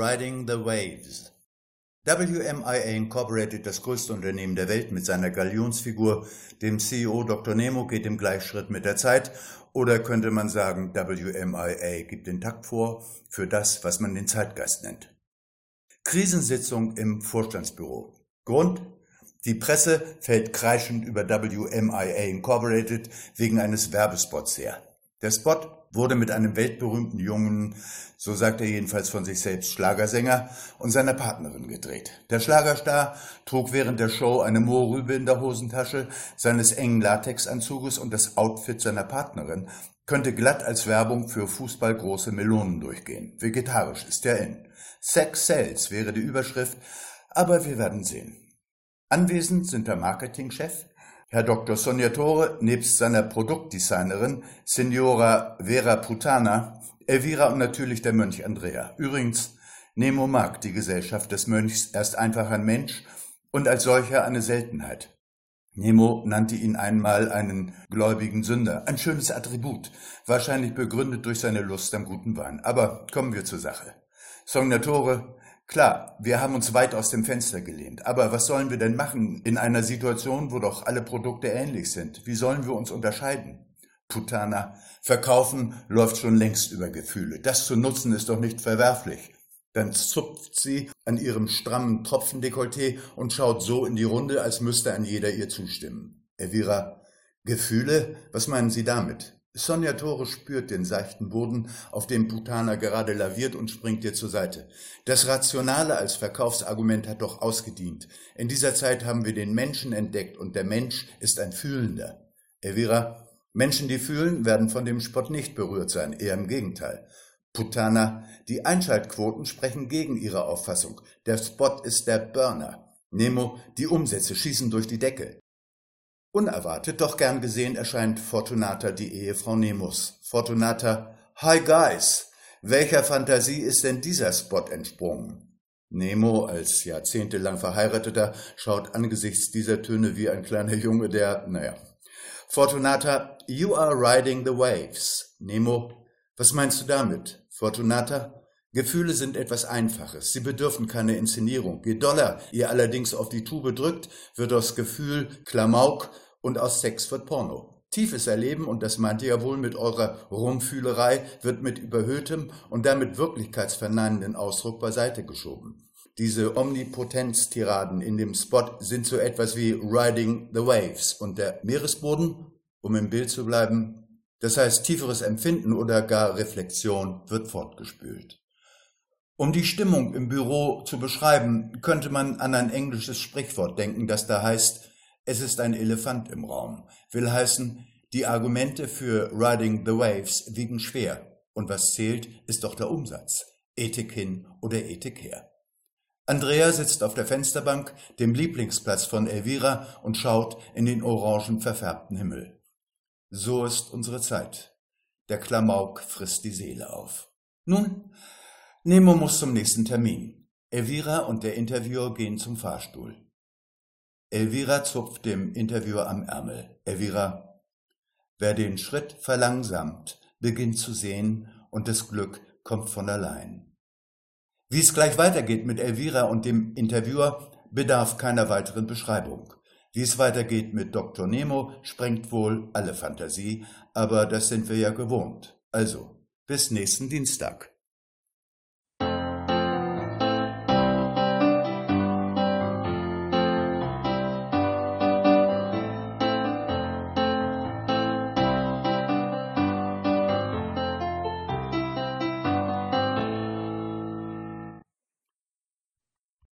Riding the Waves. WMIA Incorporated, das größte Unternehmen der Welt mit seiner Galionsfigur, dem CEO Dr. Nemo, geht im Gleichschritt mit der Zeit. Oder könnte man sagen, WMIA gibt den Takt vor für das, was man den Zeitgeist nennt. Krisensitzung im Vorstandsbüro. Grund? Die Presse fällt kreischend über WMIA Incorporated wegen eines Werbespots her. Der Spot wurde mit einem weltberühmten jungen, so sagt er jedenfalls von sich selbst, Schlagersänger und seiner Partnerin gedreht. Der Schlagerstar trug während der Show eine Mohrrübe in der Hosentasche seines engen Latexanzuges und das Outfit seiner Partnerin könnte glatt als Werbung für fußballgroße Melonen durchgehen. Vegetarisch ist er in. Sex Sells wäre die Überschrift, aber wir werden sehen. Anwesend sind der Marketingchef, Herr Dr. Sognatore nebst seiner Produktdesignerin Signora Vera Putana, Elvira und natürlich der Mönch Andrea. Übrigens, Nemo mag die Gesellschaft des Mönchs, erst einfach ein Mensch und als solcher eine Seltenheit. Nemo nannte ihn einmal einen gläubigen Sünder, ein schönes Attribut, wahrscheinlich begründet durch seine Lust am guten Wein. Aber kommen wir zur Sache. Sognatore Klar, wir haben uns weit aus dem Fenster gelehnt. Aber was sollen wir denn machen in einer Situation, wo doch alle Produkte ähnlich sind? Wie sollen wir uns unterscheiden? Putana, verkaufen läuft schon längst über Gefühle. Das zu nutzen ist doch nicht verwerflich. Dann zupft sie an ihrem strammen Tropfendekolleté und schaut so in die Runde, als müsste ein jeder ihr zustimmen. Elvira, Gefühle? Was meinen Sie damit? Sonja Tore spürt den seichten Boden, auf dem Putana gerade laviert und springt ihr zur Seite. Das Rationale als Verkaufsargument hat doch ausgedient. In dieser Zeit haben wir den Menschen entdeckt und der Mensch ist ein Fühlender. Elvira, Menschen, die fühlen, werden von dem Spott nicht berührt sein, eher im Gegenteil. Putana, die Einschaltquoten sprechen gegen ihre Auffassung. Der Spot ist der Burner. Nemo, die Umsätze schießen durch die Decke. Unerwartet, doch gern gesehen erscheint Fortunata die Ehefrau Nemos. Fortunata, Hi Guys, welcher Fantasie ist denn dieser Spot entsprungen? Nemo, als jahrzehntelang Verheirateter, schaut angesichts dieser Töne wie ein kleiner Junge, der, naja. Fortunata, you are riding the waves. Nemo, was meinst du damit? Fortunata, Gefühle sind etwas Einfaches. Sie bedürfen keine Inszenierung. Je doller ihr allerdings auf die Tube drückt, wird aus Gefühl Klamauk und aus Sex wird Porno. Tiefes Erleben, und das meint ihr ja wohl mit eurer Rumfühlerei, wird mit überhöhtem und damit wirklichkeitsverneinenden Ausdruck beiseite geschoben. Diese Omnipotenztiraden in dem Spot sind so etwas wie Riding the Waves und der Meeresboden, um im Bild zu bleiben, das heißt tieferes Empfinden oder gar Reflexion wird fortgespült. Um die Stimmung im Büro zu beschreiben, könnte man an ein englisches Sprichwort denken, das da heißt, es ist ein Elefant im Raum, will heißen, die Argumente für Riding the Waves wiegen schwer, und was zählt, ist doch der Umsatz, Ethik hin oder Ethik her. Andrea sitzt auf der Fensterbank, dem Lieblingsplatz von Elvira, und schaut in den orangen verfärbten Himmel. So ist unsere Zeit. Der Klamauk frisst die Seele auf. Nun, Nemo muss zum nächsten Termin. Elvira und der Interviewer gehen zum Fahrstuhl. Elvira zupft dem Interviewer am Ärmel. Elvira, wer den Schritt verlangsamt, beginnt zu sehen und das Glück kommt von allein. Wie es gleich weitergeht mit Elvira und dem Interviewer, bedarf keiner weiteren Beschreibung. Wie es weitergeht mit Dr. Nemo, sprengt wohl alle Fantasie, aber das sind wir ja gewohnt. Also, bis nächsten Dienstag.